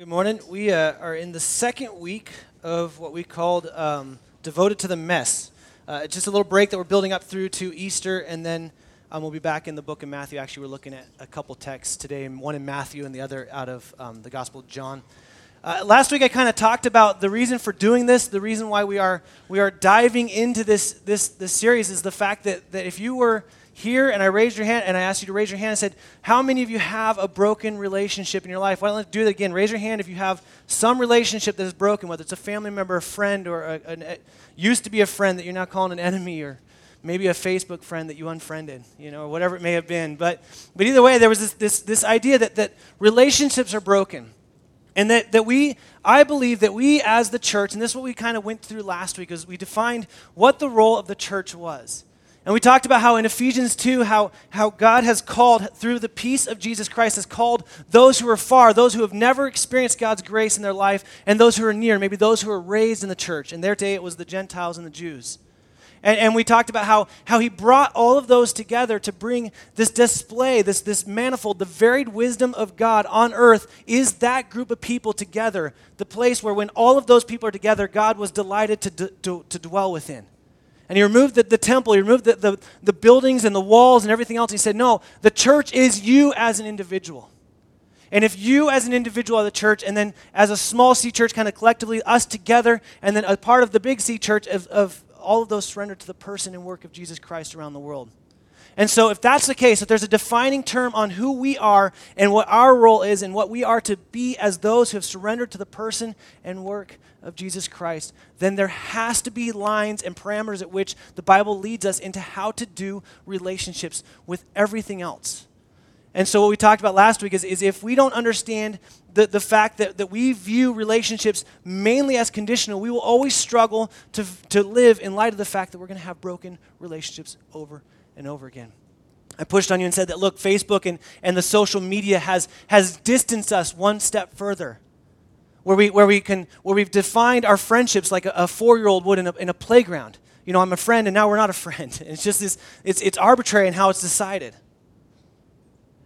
Good morning. We uh, are in the second week of what we called um, Devoted to the Mess. Uh, just a little break that we're building up through to Easter, and then um, we'll be back in the book of Matthew. Actually, we're looking at a couple texts today, one in Matthew and the other out of um, the Gospel of John. Uh, last week, I kind of talked about the reason for doing this. The reason why we are we are diving into this this this series is the fact that that if you were here and I raised your hand and I asked you to raise your hand and said, How many of you have a broken relationship in your life? Why don't do that again? Raise your hand if you have some relationship that is broken, whether it's a family member, a friend, or a, a, a used to be a friend that you're now calling an enemy, or maybe a Facebook friend that you unfriended, you know, or whatever it may have been. But, but either way, there was this, this, this idea that, that relationships are broken. And that, that we, I believe that we as the church, and this is what we kind of went through last week, is we defined what the role of the church was. And we talked about how in Ephesians 2, how, how God has called, through the peace of Jesus Christ, has called those who are far, those who have never experienced God's grace in their life, and those who are near, maybe those who are raised in the church. In their day, it was the Gentiles and the Jews. And, and we talked about how, how he brought all of those together to bring this display, this, this manifold, the varied wisdom of God on earth is that group of people together, the place where when all of those people are together, God was delighted to, to, to dwell within. And he removed the, the temple, he removed the, the, the buildings and the walls and everything else. He said, No, the church is you as an individual. And if you, as an individual of the church, and then as a small C church, kind of collectively, us together, and then a part of the big C church of, of all of those surrendered to the person and work of Jesus Christ around the world. And so, if that's the case, if there's a defining term on who we are and what our role is and what we are to be as those who have surrendered to the person and work of Jesus Christ, then there has to be lines and parameters at which the Bible leads us into how to do relationships with everything else. And so, what we talked about last week is, is if we don't understand the, the fact that, that we view relationships mainly as conditional, we will always struggle to, to live in light of the fact that we're going to have broken relationships over and over again. I pushed on you and said that, look, Facebook and, and the social media has, has distanced us one step further where, we, where, we can, where we've defined our friendships like a, a four year old would in a, in a playground. You know, I'm a friend and now we're not a friend. It's just this, it's, it's arbitrary in how it's decided.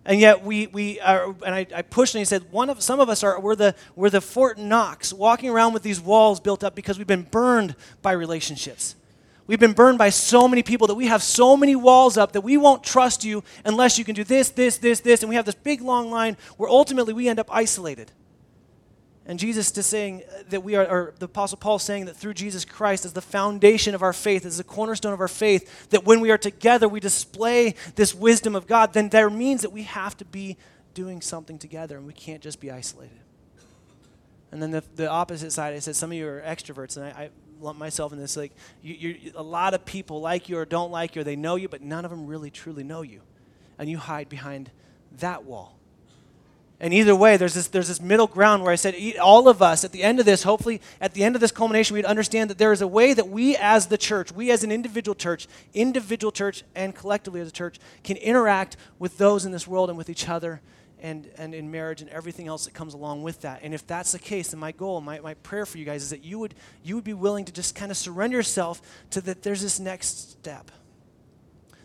And yet we, we are, and I, I pushed and he said, one of, some of us are, we're the, we're the Fort Knox walking around with these walls built up because we've been burned by relationships. We've been burned by so many people that we have so many walls up that we won't trust you unless you can do this, this, this, this. And we have this big long line where ultimately we end up isolated. And Jesus is saying that we are, or the Apostle Paul saying that through Jesus Christ as the foundation of our faith, as the cornerstone of our faith, that when we are together, we display this wisdom of God, then there means that we have to be doing something together and we can't just be isolated. And then the, the opposite side, I said, some of you are extroverts, and I, I lump myself in this. Like, you, a lot of people like you or don't like you, or they know you, but none of them really truly know you. And you hide behind that wall. And either way, there's this, there's this middle ground where I said, all of us, at the end of this, hopefully, at the end of this culmination, we'd understand that there is a way that we as the church, we as an individual church, individual church, and collectively as a church, can interact with those in this world and with each other and, and in marriage and everything else that comes along with that. And if that's the case, then my goal, my, my prayer for you guys is that you would, you would be willing to just kind of surrender yourself to that there's this next step.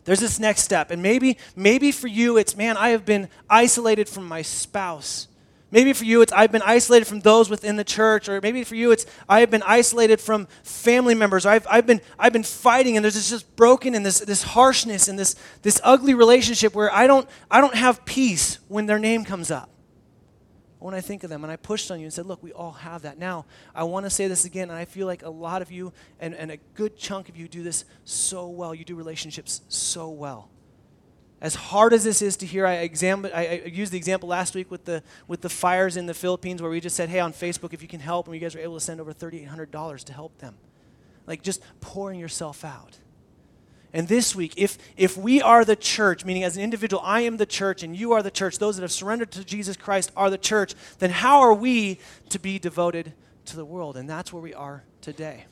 There's this next step. And maybe, maybe for you, it's, man, I have been isolated from my spouse. Maybe for you, it's I've been isolated from those within the church, or maybe for you, it's I have been isolated from family members. I've, I've, been, I've been fighting, and there's this just broken and this, this harshness and this, this ugly relationship where I don't, I don't have peace when their name comes up when I think of them. And I pushed on you and said, look, we all have that. Now, I want to say this again, and I feel like a lot of you and, and a good chunk of you do this so well. You do relationships so well. As hard as this is to hear, I, exam- I, I used the example last week with the, with the fires in the Philippines where we just said, hey, on Facebook, if you can help, and you guys were able to send over $3,800 to help them. Like just pouring yourself out. And this week, if, if we are the church, meaning as an individual, I am the church and you are the church, those that have surrendered to Jesus Christ are the church, then how are we to be devoted to the world? And that's where we are today.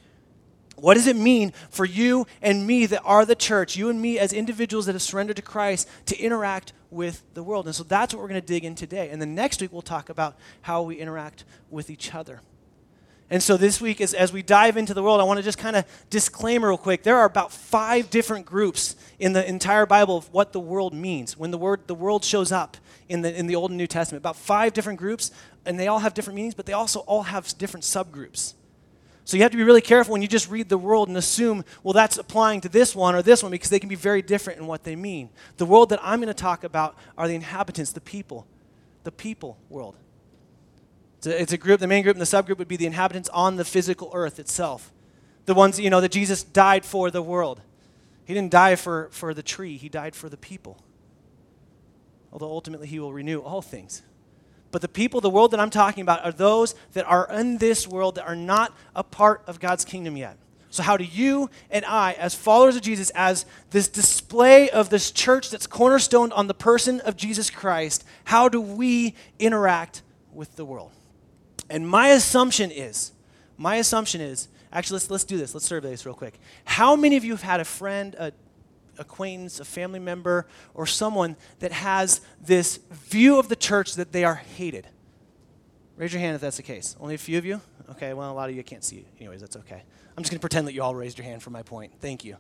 What does it mean for you and me that are the church, you and me as individuals that have surrendered to Christ, to interact with the world? And so that's what we're going to dig in today. And then next week, we'll talk about how we interact with each other. And so this week, as, as we dive into the world, I want to just kind of disclaimer real quick. There are about five different groups in the entire Bible of what the world means. When the word the world shows up in the, in the Old and New Testament, about five different groups. and they all have different meanings, but they also all have different subgroups. So you have to be really careful when you just read the world and assume, well, that's applying to this one or this one because they can be very different in what they mean. The world that I'm going to talk about are the inhabitants, the people, the people world. It's a, it's a group, the main group and the subgroup would be the inhabitants on the physical earth itself. The ones, you know, that Jesus died for the world. He didn't die for, for the tree, he died for the people. Although ultimately he will renew all things. But the people, the world that I'm talking about, are those that are in this world that are not a part of God's kingdom yet. So, how do you and I, as followers of Jesus, as this display of this church that's cornerstoned on the person of Jesus Christ, how do we interact with the world? And my assumption is, my assumption is, actually, let's, let's do this. Let's survey this real quick. How many of you have had a friend, a acquaintance, a family member, or someone that has this view of the church that they are hated? Raise your hand if that's the case. Only a few of you? Okay, well, a lot of you can't see. Anyways, that's okay. I'm just going to pretend that you all raised your hand for my point. Thank you.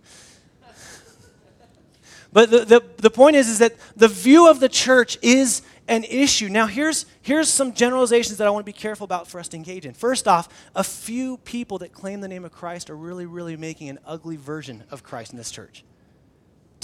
but the, the, the point is, is that the view of the church is an issue. Now, here's, here's some generalizations that I want to be careful about for us to engage in. First off, a few people that claim the name of Christ are really, really making an ugly version of Christ in this church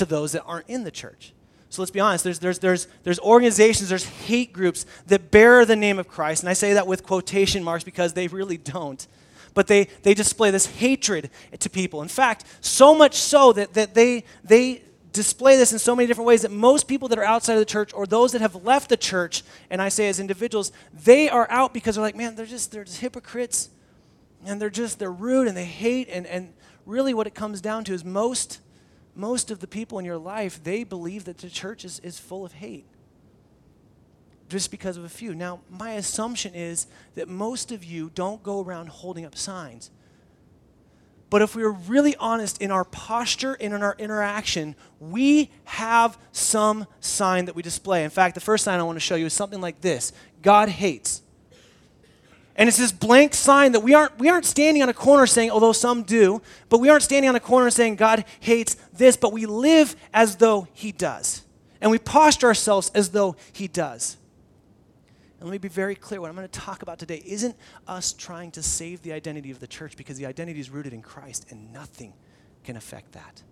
to those that aren't in the church. So let's be honest, there's, there's, there's, there's organizations, there's hate groups that bear the name of Christ. And I say that with quotation marks because they really don't. But they, they display this hatred to people. In fact, so much so that, that they, they display this in so many different ways that most people that are outside of the church or those that have left the church, and I say as individuals, they are out because they're like, man, they're just, they're just hypocrites. And they're just, they're rude and they hate. And, and really what it comes down to is most most of the people in your life, they believe that the church is, is full of hate just because of a few. Now, my assumption is that most of you don't go around holding up signs. But if we are really honest in our posture and in our interaction, we have some sign that we display. In fact, the first sign I want to show you is something like this God hates. And it's this blank sign that we aren't, we aren't standing on a corner saying, although some do, but we aren't standing on a corner saying God hates this, but we live as though He does. And we posture ourselves as though He does. And let me be very clear what I'm going to talk about today isn't us trying to save the identity of the church because the identity is rooted in Christ and nothing can affect that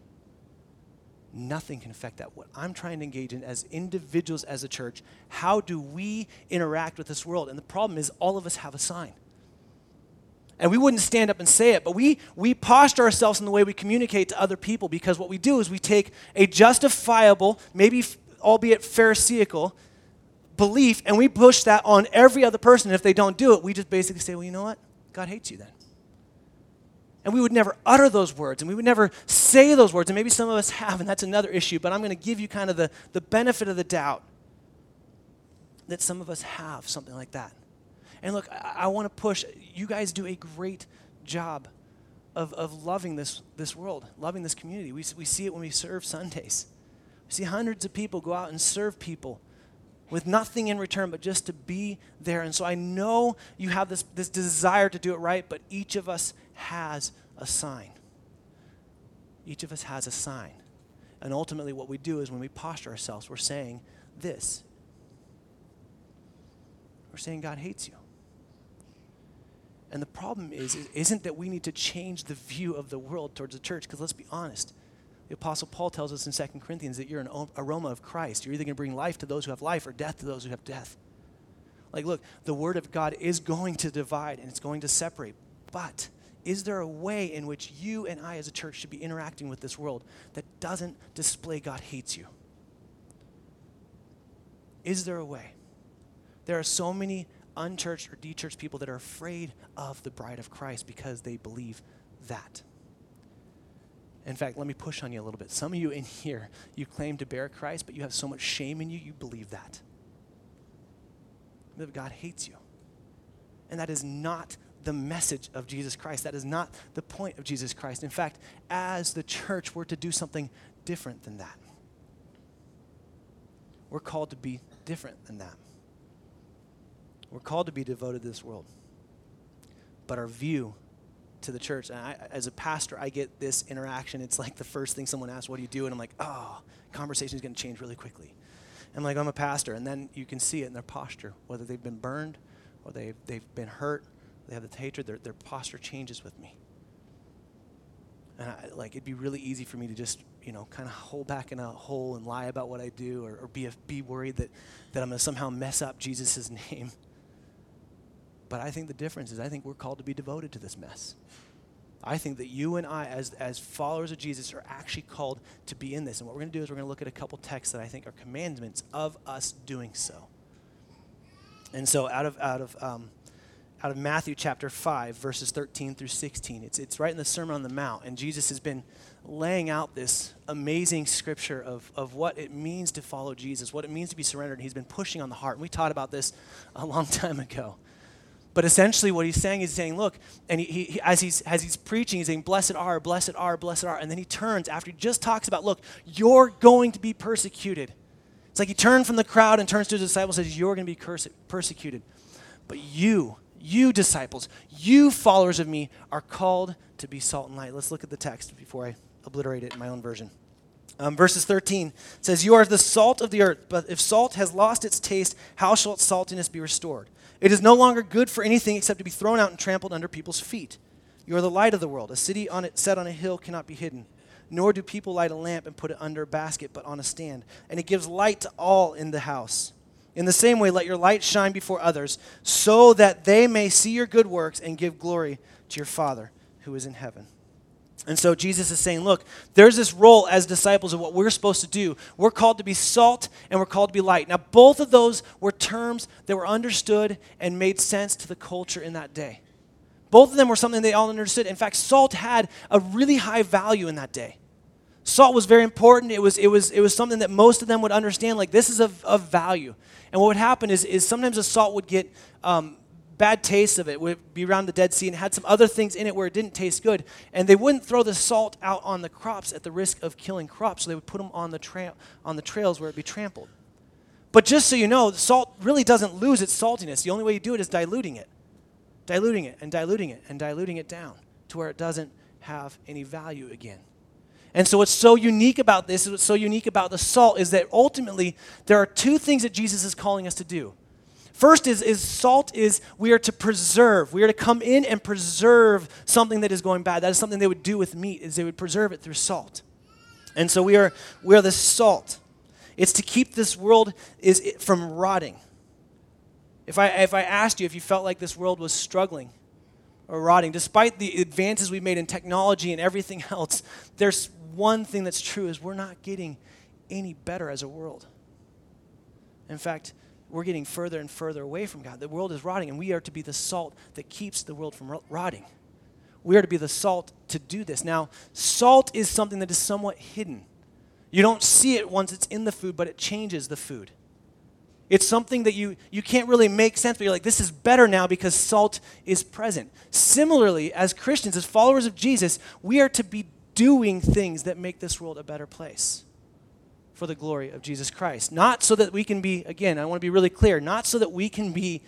nothing can affect that. What I'm trying to engage in as individuals as a church, how do we interact with this world? And the problem is, all of us have a sign. And we wouldn't stand up and say it, but we, we posture ourselves in the way we communicate to other people because what we do is we take a justifiable, maybe albeit pharisaical, belief and we push that on every other person. And if they don't do it, we just basically say, well, you know what? God hates you then. And we would never utter those words and we would never say those words. And maybe some of us have, and that's another issue, but I'm going to give you kind of the, the benefit of the doubt that some of us have something like that. And look, I, I want to push. You guys do a great job of, of loving this, this world, loving this community. We, we see it when we serve Sundays. We see hundreds of people go out and serve people with nothing in return but just to be there. And so I know you have this, this desire to do it right, but each of us has a sign. Each of us has a sign. And ultimately, what we do is when we posture ourselves, we're saying this we're saying God hates you. And the problem is, isn't that we need to change the view of the world towards the church, because let's be honest. The Apostle Paul tells us in 2 Corinthians that you're an aroma of Christ. You're either going to bring life to those who have life or death to those who have death. Like, look, the Word of God is going to divide and it's going to separate. But is there a way in which you and I as a church should be interacting with this world that doesn't display God hates you? Is there a way? There are so many unchurched or dechurched people that are afraid of the bride of Christ because they believe that. In fact, let me push on you a little bit. Some of you in here, you claim to bear Christ, but you have so much shame in you, you believe that. That God hates you. And that is not the message of Jesus Christ. That is not the point of Jesus Christ. In fact, as the church, we're to do something different than that. We're called to be different than that. We're called to be devoted to this world. But our view to the church, and I, as a pastor, I get this interaction. It's like the first thing someone asks, What do you do? And I'm like, Oh, conversation is going to change really quickly. I'm like, I'm a pastor. And then you can see it in their posture, whether they've been burned or they've, they've been hurt, they have the hatred, their, their posture changes with me. And I, like it'd be really easy for me to just, you know, kind of hold back in a hole and lie about what I do or, or be, be worried that, that I'm going to somehow mess up Jesus' name. But I think the difference is I think we're called to be devoted to this mess. I think that you and I, as, as followers of Jesus, are actually called to be in this. And what we're going to do is we're going to look at a couple texts that I think are commandments of us doing so. And so, out of, out of, um, out of Matthew chapter 5, verses 13 through 16, it's, it's right in the Sermon on the Mount. And Jesus has been laying out this amazing scripture of, of what it means to follow Jesus, what it means to be surrendered. And he's been pushing on the heart. And we taught about this a long time ago. But essentially, what he's saying is saying, look, and he, he, as, he's, as he's preaching, he's saying, blessed are, blessed are, blessed are. And then he turns after he just talks about, look, you're going to be persecuted. It's like he turned from the crowd and turns to his disciples and says, You're going to be persecuted. But you, you disciples, you followers of me, are called to be salt and light. Let's look at the text before I obliterate it in my own version. Um, verses 13 says, You are the salt of the earth, but if salt has lost its taste, how shall its saltiness be restored? It is no longer good for anything except to be thrown out and trampled under people's feet. You are the light of the world. A city on it, set on a hill cannot be hidden. Nor do people light a lamp and put it under a basket, but on a stand. And it gives light to all in the house. In the same way, let your light shine before others, so that they may see your good works and give glory to your Father who is in heaven. And so Jesus is saying, look, there's this role as disciples of what we're supposed to do. We're called to be salt and we're called to be light. Now, both of those were terms that were understood and made sense to the culture in that day. Both of them were something they all understood. In fact, salt had a really high value in that day. Salt was very important. It was, it was, it was something that most of them would understand, like this is of, of value. And what would happen is, is sometimes the salt would get um, bad taste of it would be around the Dead Sea and had some other things in it where it didn't taste good. And they wouldn't throw the salt out on the crops at the risk of killing crops, so they would put them on the, tra- on the trails where it'd be trampled. But just so you know, salt really doesn't lose its saltiness. The only way you do it is diluting it, diluting it, and diluting it, and diluting it down to where it doesn't have any value again. And so, what's so unique about this, what's so unique about the salt, is that ultimately there are two things that Jesus is calling us to do. First is, is salt is we are to preserve. We are to come in and preserve something that is going bad. That is something they would do with meat, is they would preserve it through salt. And so we are we are the salt. It's to keep this world is from rotting. If I if I asked you if you felt like this world was struggling or rotting, despite the advances we've made in technology and everything else, there's one thing that's true is we're not getting any better as a world. In fact, we're getting further and further away from God. The world is rotting, and we are to be the salt that keeps the world from rotting. We are to be the salt to do this. Now, salt is something that is somewhat hidden. You don't see it once it's in the food, but it changes the food. It's something that you, you can't really make sense, but you're like, this is better now because salt is present. Similarly, as Christians, as followers of Jesus, we are to be doing things that make this world a better place for the glory of Jesus Christ. Not so that we can be, again, I want to be really clear, not so that we can be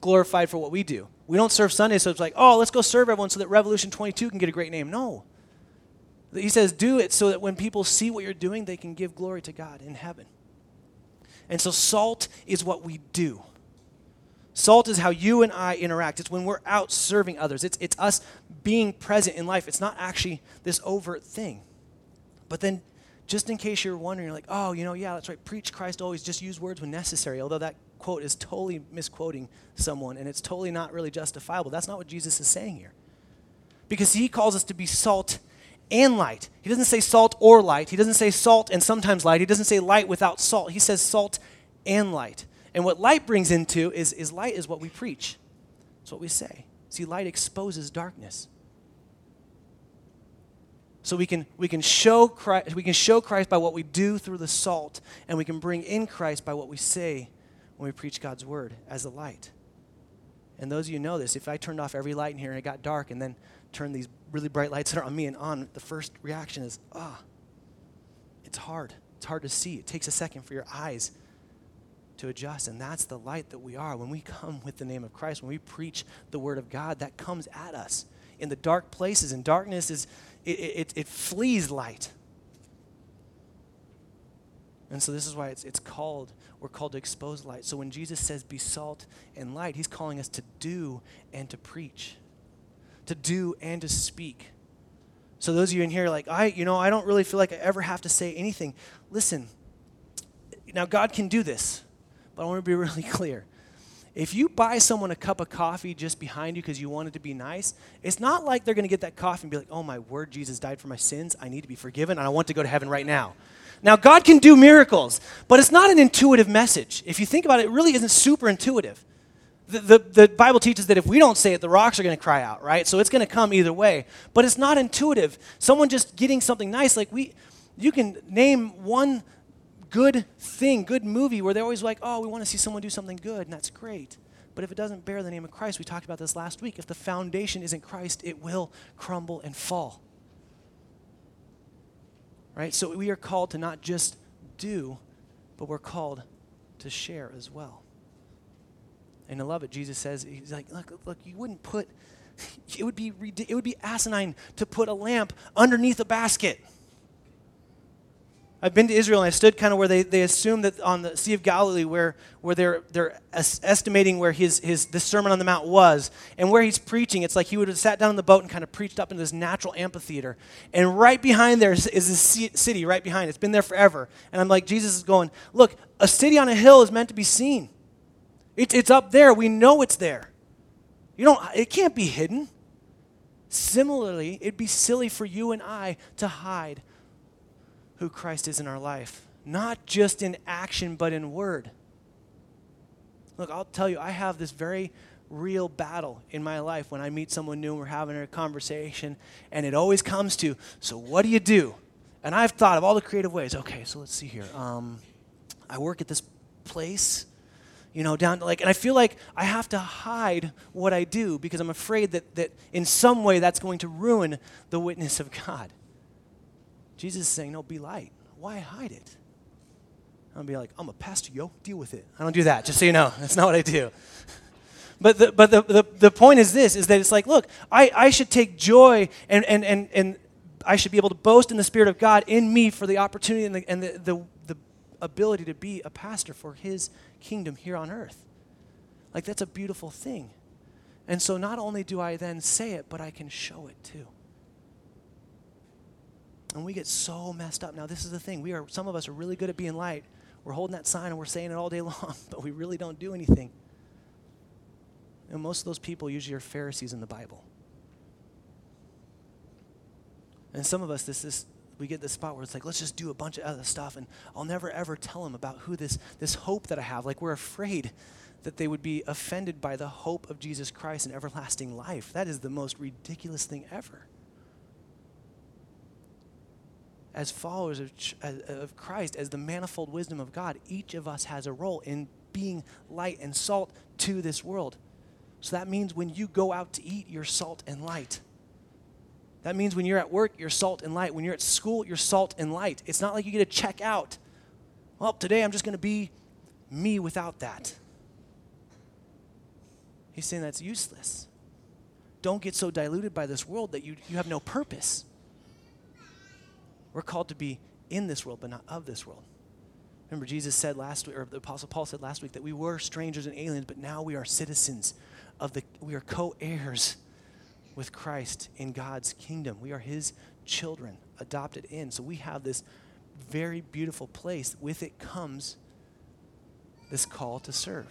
glorified for what we do. We don't serve Sunday, so it's like, oh, let's go serve everyone so that Revolution 22 can get a great name. No. He says, do it so that when people see what you're doing, they can give glory to God in heaven. And so, salt is what we do. Salt is how you and I interact. It's when we're out serving others. It's, it's us being present in life. It's not actually this overt thing. But then just in case you're wondering, you're like, oh, you know, yeah, that's right. Preach Christ always, just use words when necessary. Although that quote is totally misquoting someone and it's totally not really justifiable. That's not what Jesus is saying here. Because he calls us to be salt and light. He doesn't say salt or light. He doesn't say salt and sometimes light. He doesn't say light without salt. He says salt and light. And what light brings into is, is light is what we preach. It's what we say. See, light exposes darkness. So we can, we, can show Christ, we can show Christ by what we do through the salt, and we can bring in Christ by what we say when we preach God's word as a light. And those of you know this, if I turned off every light in here and it got dark and then turned these really bright lights that are on me and on, the first reaction is, ah, oh, it's hard. It's hard to see. It takes a second for your eyes to adjust. And that's the light that we are. When we come with the name of Christ, when we preach the word of God, that comes at us in the dark places. And darkness is it, it, it flees light. And so this is why it's, it's called, we're called to expose light. So when Jesus says be salt and light, he's calling us to do and to preach, to do and to speak. So those of you in here like, I, you know, I don't really feel like I ever have to say anything. Listen, now God can do this, but I want to be really clear. If you buy someone a cup of coffee just behind you because you want it to be nice, it's not like they're going to get that coffee and be like, oh my word, Jesus died for my sins. I need to be forgiven and I want to go to heaven right now. Now, God can do miracles, but it's not an intuitive message. If you think about it, it really isn't super intuitive. The, the, the Bible teaches that if we don't say it, the rocks are going to cry out, right? So it's going to come either way. But it's not intuitive. Someone just getting something nice, like we, you can name one good thing, good movie where they're always like, oh, we want to see someone do something good, and that's great. But if it doesn't bear the name of Christ, we talked about this last week, if the foundation isn't Christ, it will crumble and fall. Right? So we are called to not just do, but we're called to share as well. And I love it. Jesus says, He's like, look, look, you wouldn't put, it would be, it would be asinine to put a lamp underneath a basket. I've been to Israel and I stood kind of where they, they assume that on the Sea of Galilee, where, where they're, they're estimating where his, his, the Sermon on the Mount was, and where he's preaching, it's like he would have sat down in the boat and kind of preached up in this natural amphitheater. And right behind there is, is this city, right behind. It's been there forever. And I'm like, Jesus is going, look, a city on a hill is meant to be seen. It, it's up there. We know it's there. You don't, it can't be hidden. Similarly, it'd be silly for you and I to hide who Christ is in our life, not just in action, but in word. Look, I'll tell you, I have this very real battle in my life when I meet someone new and we're having a conversation, and it always comes to, so what do you do? And I've thought of all the creative ways. Okay, so let's see here. Um, I work at this place, you know, down like, and I feel like I have to hide what I do because I'm afraid that, that in some way that's going to ruin the witness of God. Jesus is saying, no, be light. Why hide it? I'll be like, I'm a pastor, yo, deal with it. I don't do that, just so you know. That's not what I do. But the, but the, the, the point is this, is that it's like, look, I, I should take joy and, and, and, and I should be able to boast in the Spirit of God in me for the opportunity and the, and the, the, the ability to be a pastor for His kingdom here on earth. Like, that's a beautiful thing. And so not only do I then say it, but I can show it too. And we get so messed up. Now, this is the thing. We are some of us are really good at being light. We're holding that sign and we're saying it all day long, but we really don't do anything. And most of those people usually are Pharisees in the Bible. And some of us, this is we get this spot where it's like, let's just do a bunch of other stuff, and I'll never ever tell them about who this this hope that I have. Like we're afraid that they would be offended by the hope of Jesus Christ and everlasting life. That is the most ridiculous thing ever as followers of, uh, of Christ, as the manifold wisdom of God, each of us has a role in being light and salt to this world. So that means when you go out to eat, you're salt and light. That means when you're at work, you're salt and light. When you're at school, you're salt and light. It's not like you get to check out. Well, today I'm just going to be me without that. He's saying that's useless. Don't get so diluted by this world that you, you have no purpose. We're called to be in this world, but not of this world. Remember, Jesus said last week, or the Apostle Paul said last week, that we were strangers and aliens, but now we are citizens of the, we are co heirs with Christ in God's kingdom. We are his children, adopted in. So we have this very beautiful place. With it comes this call to serve.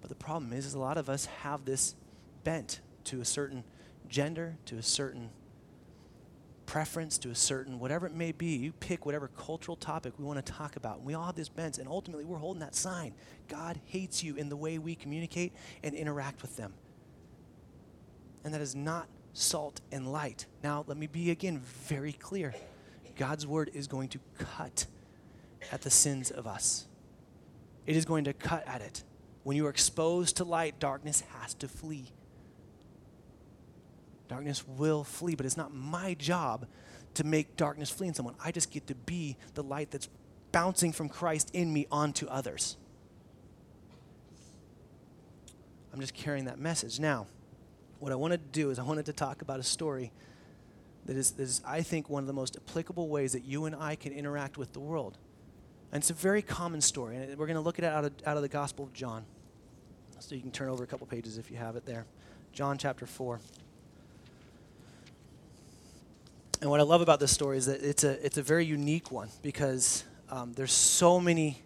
But the problem is, is a lot of us have this bent to a certain gender, to a certain preference to a certain, whatever it may be, you pick whatever cultural topic we want to talk about. We all have this bent, and ultimately we're holding that sign. God hates you in the way we communicate and interact with them. And that is not salt and light. Now, let me be again very clear God's word is going to cut at the sins of us, it is going to cut at it. When you are exposed to light, darkness has to flee. Darkness will flee, but it's not my job to make darkness flee in someone. I just get to be the light that's bouncing from Christ in me onto others. I'm just carrying that message. Now, what I wanted to do is I wanted to talk about a story that is, is, I think, one of the most applicable ways that you and I can interact with the world. And it's a very common story. And we're going to look at it out of, out of the Gospel of John. So you can turn over a couple pages if you have it there. John chapter 4. And what I love about this story is that it's a, it's a very unique one because um, there's so many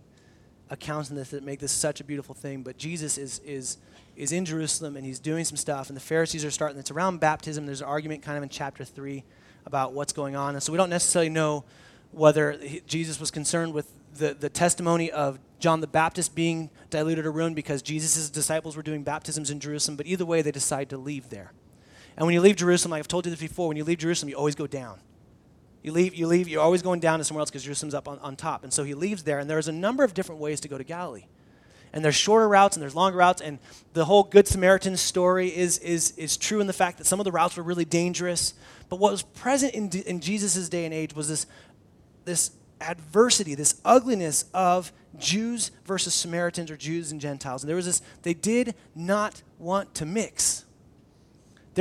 accounts in this that make this such a beautiful thing. But Jesus is, is, is in Jerusalem and he's doing some stuff, and the Pharisees are starting. It's around baptism. There's an argument kind of in chapter 3 about what's going on. And so we don't necessarily know whether he, Jesus was concerned with the, the testimony of John the Baptist being diluted or ruined because Jesus' disciples were doing baptisms in Jerusalem. But either way, they decide to leave there. And when you leave Jerusalem, like I've told you this before, when you leave Jerusalem, you always go down. You leave, you leave, you're always going down to somewhere else because Jerusalem's up on, on top. And so he leaves there, and there's a number of different ways to go to Galilee. And there's shorter routes and there's longer routes, and the whole Good Samaritan story is, is, is true in the fact that some of the routes were really dangerous. But what was present in, in Jesus' day and age was this, this adversity, this ugliness of Jews versus Samaritans or Jews and Gentiles. And there was this, they did not want to mix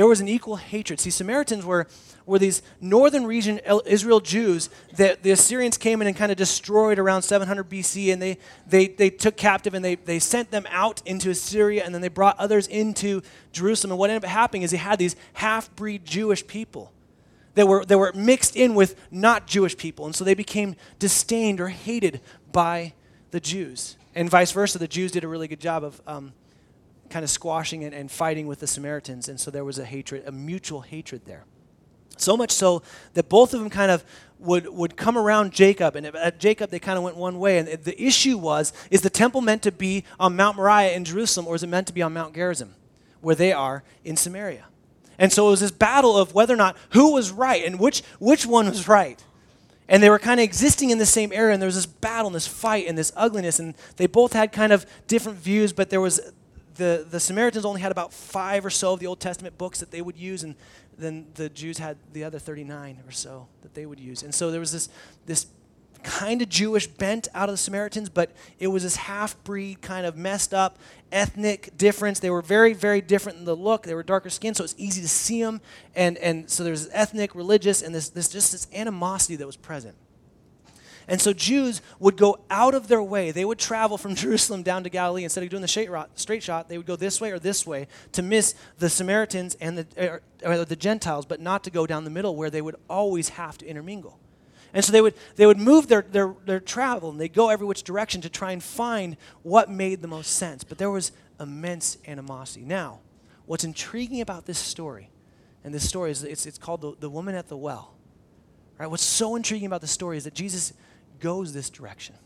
there was an equal hatred. See, Samaritans were, were these northern region Israel Jews that the Assyrians came in and kind of destroyed around 700 BC, and they, they, they took captive and they, they sent them out into Assyria, and then they brought others into Jerusalem. And what ended up happening is they had these half breed Jewish people that were, that were mixed in with not Jewish people, and so they became disdained or hated by the Jews. And vice versa, the Jews did a really good job of. Um, kind of squashing and, and fighting with the Samaritans. And so there was a hatred, a mutual hatred there. So much so that both of them kind of would, would come around Jacob. And at Jacob, they kind of went one way. And the issue was is the temple meant to be on Mount Moriah in Jerusalem, or is it meant to be on Mount Gerizim, where they are in Samaria? And so it was this battle of whether or not who was right and which, which one was right. And they were kind of existing in the same area, and there was this battle and this fight and this ugliness, and they both had kind of different views, but there was the, the Samaritans only had about five or so of the Old Testament books that they would use, and then the Jews had the other 39 or so that they would use. And so there was this, this kind of Jewish bent out of the Samaritans, but it was this half breed, kind of messed up ethnic difference. They were very, very different in the look. They were darker skinned, so it's easy to see them. And, and so there's ethnic, religious, and this, this just this animosity that was present. And so Jews would go out of their way. They would travel from Jerusalem down to Galilee. Instead of doing the straight shot, they would go this way or this way to miss the Samaritans and the, er, or the Gentiles, but not to go down the middle where they would always have to intermingle. And so they would, they would move their, their, their travel and they'd go every which direction to try and find what made the most sense. But there was immense animosity. Now, what's intriguing about this story, and this story is it's, it's called the, the woman at the well. Right? What's so intriguing about the story is that Jesus goes this direction.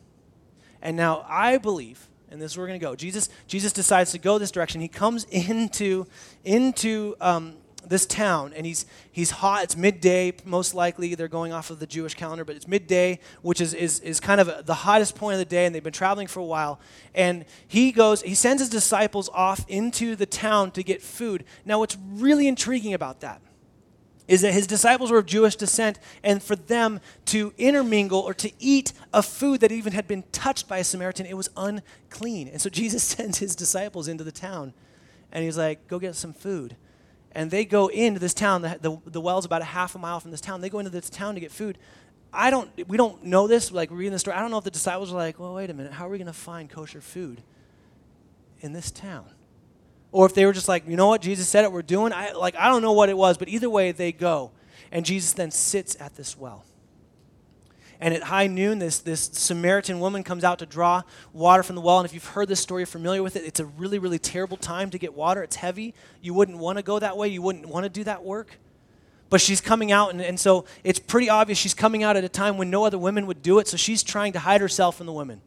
And now I believe, and this is where we're going to go. Jesus, Jesus decides to go this direction. He comes into, into um, this town, and he's, he's hot. It's midday, most likely. They're going off of the Jewish calendar, but it's midday, which is, is, is kind of the hottest point of the day, and they've been traveling for a while. And he goes, he sends his disciples off into the town to get food. Now, what's really intriguing about that is that his disciples were of Jewish descent, and for them to intermingle or to eat a food that even had been touched by a Samaritan, it was unclean. And so Jesus sends his disciples into the town, and he's like, Go get some food. And they go into this town. The, the, the well's about a half a mile from this town. They go into this town to get food. I don't, we don't know this, like reading the story. I don't know if the disciples are like, well, wait a minute, how are we going to find kosher food in this town? Or if they were just like, you know what, Jesus said it, we're doing. I like I don't know what it was, but either way they go, and Jesus then sits at this well. And at high noon, this, this Samaritan woman comes out to draw water from the well. And if you've heard this story, you're familiar with it, it's a really, really terrible time to get water. It's heavy. You wouldn't want to go that way. You wouldn't want to do that work. But she's coming out, and, and so it's pretty obvious she's coming out at a time when no other women would do it. So she's trying to hide herself from the women.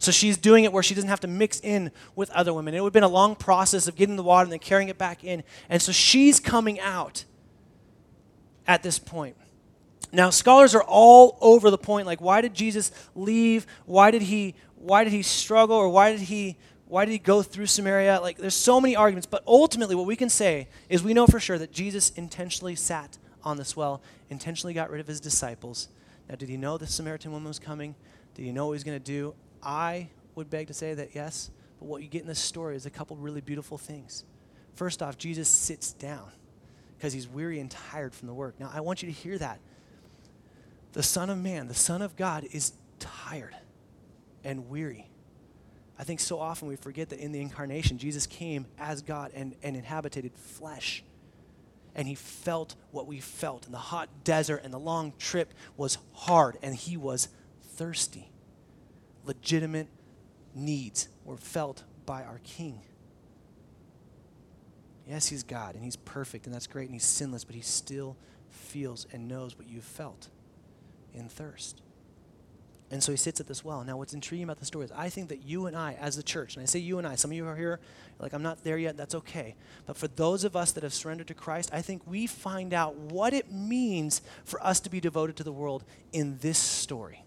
So she's doing it where she doesn't have to mix in with other women. It would have been a long process of getting the water and then carrying it back in. And so she's coming out at this point. Now, scholars are all over the point. Like, why did Jesus leave? Why did he? Why did he struggle? Or why did he? Why did he go through Samaria? Like, there's so many arguments. But ultimately, what we can say is we know for sure that Jesus intentionally sat on this well, intentionally got rid of his disciples. Now, did he know the Samaritan woman was coming? Did he know what he was going to do? I would beg to say that yes, but what you get in this story is a couple really beautiful things. First off, Jesus sits down. because he's weary and tired from the work. Now, I want you to hear that. The Son of Man, the Son of God, is tired and weary. I think so often we forget that in the incarnation, Jesus came as God and, and inhabited flesh. And he felt what we felt. And the hot desert and the long trip was hard, and he was thirsty. Legitimate needs were felt by our King. Yes, he's God, and he's perfect, and that's great, and he's sinless, but he still feels and knows what you've felt in thirst. And so he sits at this well. Now, what's intriguing about the story is I think that you and I, as the church, and I say you and I, some of you are here, like, I'm not there yet, that's okay. But for those of us that have surrendered to Christ, I think we find out what it means for us to be devoted to the world in this story.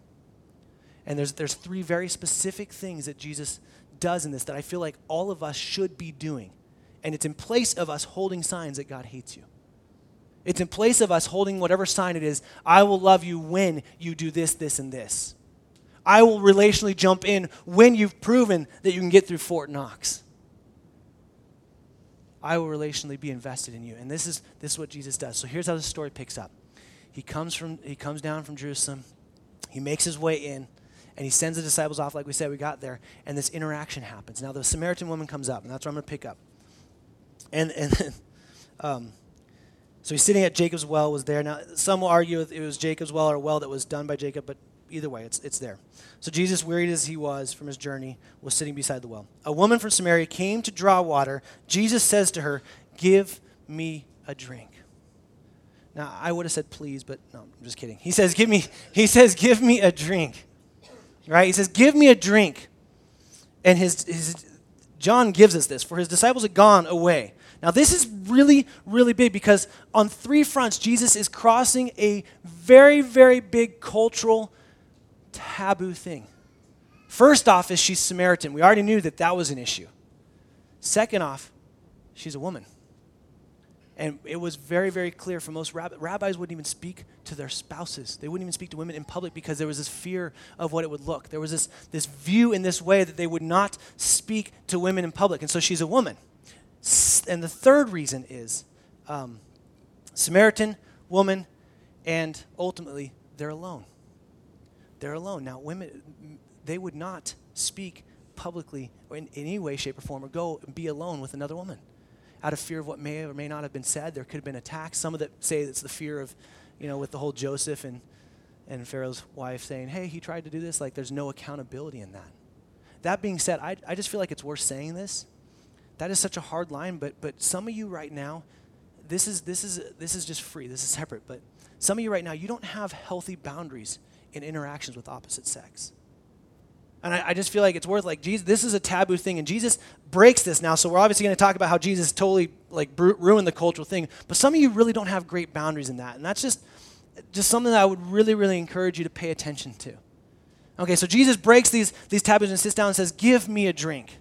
And there's, there's three very specific things that Jesus does in this that I feel like all of us should be doing. And it's in place of us holding signs that God hates you. It's in place of us holding whatever sign it is I will love you when you do this, this, and this. I will relationally jump in when you've proven that you can get through Fort Knox. I will relationally be invested in you. And this is, this is what Jesus does. So here's how the story picks up. He comes, from, he comes down from Jerusalem, he makes his way in, and he sends the disciples off, like we said, we got there, and this interaction happens. Now, the Samaritan woman comes up, and that's where I'm going to pick up. And, and um, so he's sitting at Jacob's well, was there. Now, some will argue it was Jacob's well or a well that was done by Jacob, but either way, it's, it's there. So Jesus, wearied as he was from his journey, was sitting beside the well. A woman from Samaria came to draw water. Jesus says to her, Give me a drink. Now, I would have said please, but no, I'm just kidding. He says, Give me, he says, Give me a drink. Right? He says, Give me a drink. And his, his John gives us this, for his disciples had gone away. Now, this is really, really big because on three fronts, Jesus is crossing a very, very big cultural taboo thing. First off, is she's Samaritan. We already knew that that was an issue. Second off, she's a woman. And it was very, very clear for most rab- rabbis wouldn't even speak to their spouses. They wouldn't even speak to women in public because there was this fear of what it would look. There was this, this view in this way that they would not speak to women in public. And so she's a woman. And the third reason is um, Samaritan, woman, and ultimately they're alone they're alone. Now, women, they would not speak publicly or in, in any way, shape, or form or go and be alone with another woman out of fear of what may or may not have been said. There could have been attacks. Some of that say it's the fear of, you know, with the whole Joseph and, and Pharaoh's wife saying, hey, he tried to do this. Like, there's no accountability in that. That being said, I, I just feel like it's worth saying this. That is such a hard line, but, but some of you right now, this is, this, is, this is just free. This is separate. But some of you right now, you don't have healthy boundaries in interactions with opposite sex. And I, I, just feel like it's worth like Jesus. This is a taboo thing, and Jesus breaks this now. So we're obviously going to talk about how Jesus totally like bru- ruined the cultural thing. But some of you really don't have great boundaries in that, and that's just just something that I would really, really encourage you to pay attention to. Okay, so Jesus breaks these these taboos and sits down and says, "Give me a drink."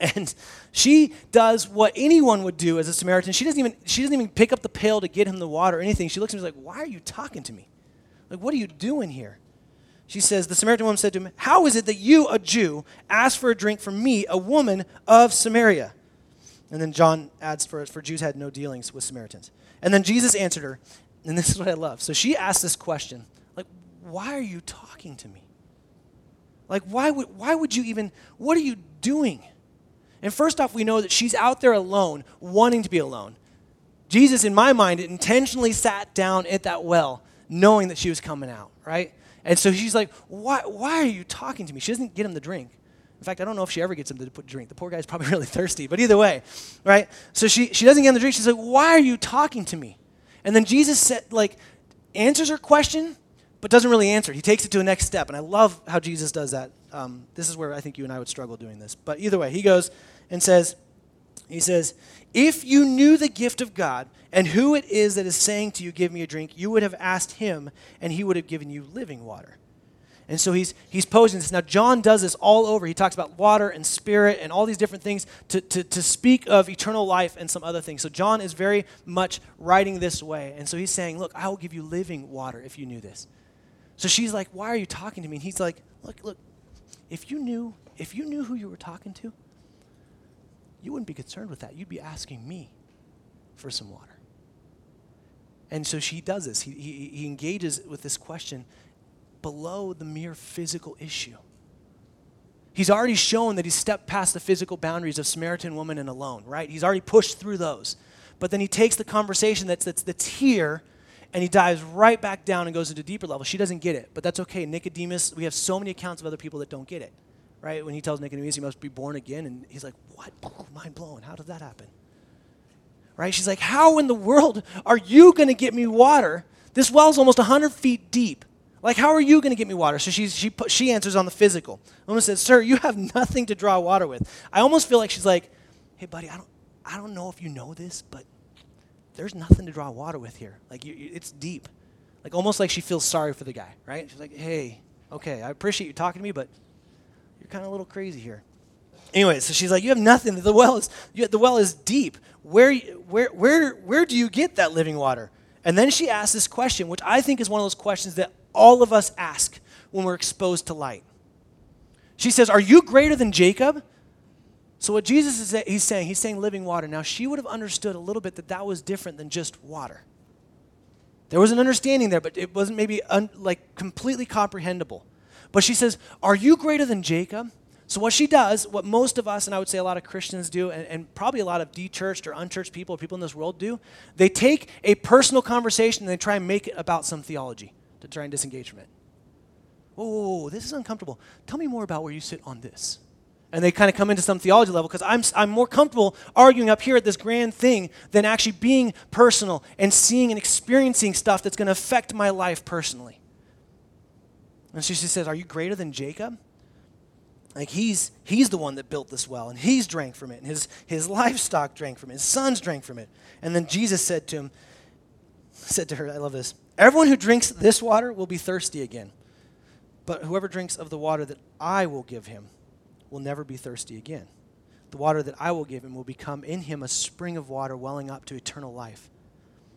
And she does what anyone would do as a Samaritan. She doesn't even she doesn't even pick up the pail to get him the water or anything. She looks at him like, "Why are you talking to me?" Like, what are you doing here? She says, The Samaritan woman said to him, How is it that you, a Jew, ask for a drink from me, a woman of Samaria? And then John adds, for, for Jews had no dealings with Samaritans. And then Jesus answered her, and this is what I love. So she asked this question, like, why are you talking to me? Like, why would, why would you even, what are you doing? And first off, we know that she's out there alone, wanting to be alone. Jesus, in my mind, intentionally sat down at that well knowing that she was coming out, right? And so she's like, why, why are you talking to me? She doesn't get him the drink. In fact, I don't know if she ever gets him to drink. The poor guy's probably really thirsty, but either way, right? So she, she doesn't get him the drink. She's like, why are you talking to me? And then Jesus said, like, answers her question, but doesn't really answer. He takes it to a next step. And I love how Jesus does that. Um, this is where I think you and I would struggle doing this. But either way, he goes and says, he says, if you knew the gift of God and who it is that is saying to you, Give me a drink, you would have asked him, and he would have given you living water. And so he's, he's posing this. Now, John does this all over. He talks about water and spirit and all these different things to, to, to speak of eternal life and some other things. So, John is very much writing this way. And so he's saying, Look, I will give you living water if you knew this. So she's like, Why are you talking to me? And he's like, Look, look, if you knew, if you knew who you were talking to, you wouldn't be concerned with that. You'd be asking me for some water. And so she does this. He, he, he engages with this question below the mere physical issue. He's already shown that he's stepped past the physical boundaries of Samaritan woman and alone, right? He's already pushed through those. But then he takes the conversation that's, that's, that's here and he dives right back down and goes into deeper level. She doesn't get it, but that's okay. Nicodemus, we have so many accounts of other people that don't get it, right? When he tells Nicodemus he must be born again, and he's like, what? Mind blown. How did that happen? Right? She's like, how in the world are you going to get me water? This well's almost 100 feet deep. Like, how are you going to get me water? So she's, she, she answers on the physical. Woman says, Sir, you have nothing to draw water with. I almost feel like she's like, Hey, buddy, I don't, I don't know if you know this, but there's nothing to draw water with here. Like, you, it's deep. Like, almost like she feels sorry for the guy, right? She's like, Hey, okay, I appreciate you talking to me, but you're kind of a little crazy here. Anyway, so she's like, You have nothing. The well is, you, the well is deep. Where, where, where, where do you get that living water? And then she asks this question, which I think is one of those questions that all of us ask when we're exposed to light. She says, Are you greater than Jacob? So, what Jesus is he's saying, he's saying living water. Now, she would have understood a little bit that that was different than just water. There was an understanding there, but it wasn't maybe un, like completely comprehensible. But she says, Are you greater than Jacob? So, what she does, what most of us, and I would say a lot of Christians do, and, and probably a lot of de-churched or unchurched people, people in this world do, they take a personal conversation and they try and make it about some theology to try and disengage from it. Whoa, whoa, whoa, this is uncomfortable. Tell me more about where you sit on this. And they kind of come into some theology level because I'm, I'm more comfortable arguing up here at this grand thing than actually being personal and seeing and experiencing stuff that's going to affect my life personally. And so she says, Are you greater than Jacob? Like he's he's the one that built this well, and he's drank from it, and his, his livestock drank from it, his sons drank from it. And then Jesus said to him, said to her, I love this. Everyone who drinks this water will be thirsty again. But whoever drinks of the water that I will give him will never be thirsty again. The water that I will give him will become in him a spring of water welling up to eternal life.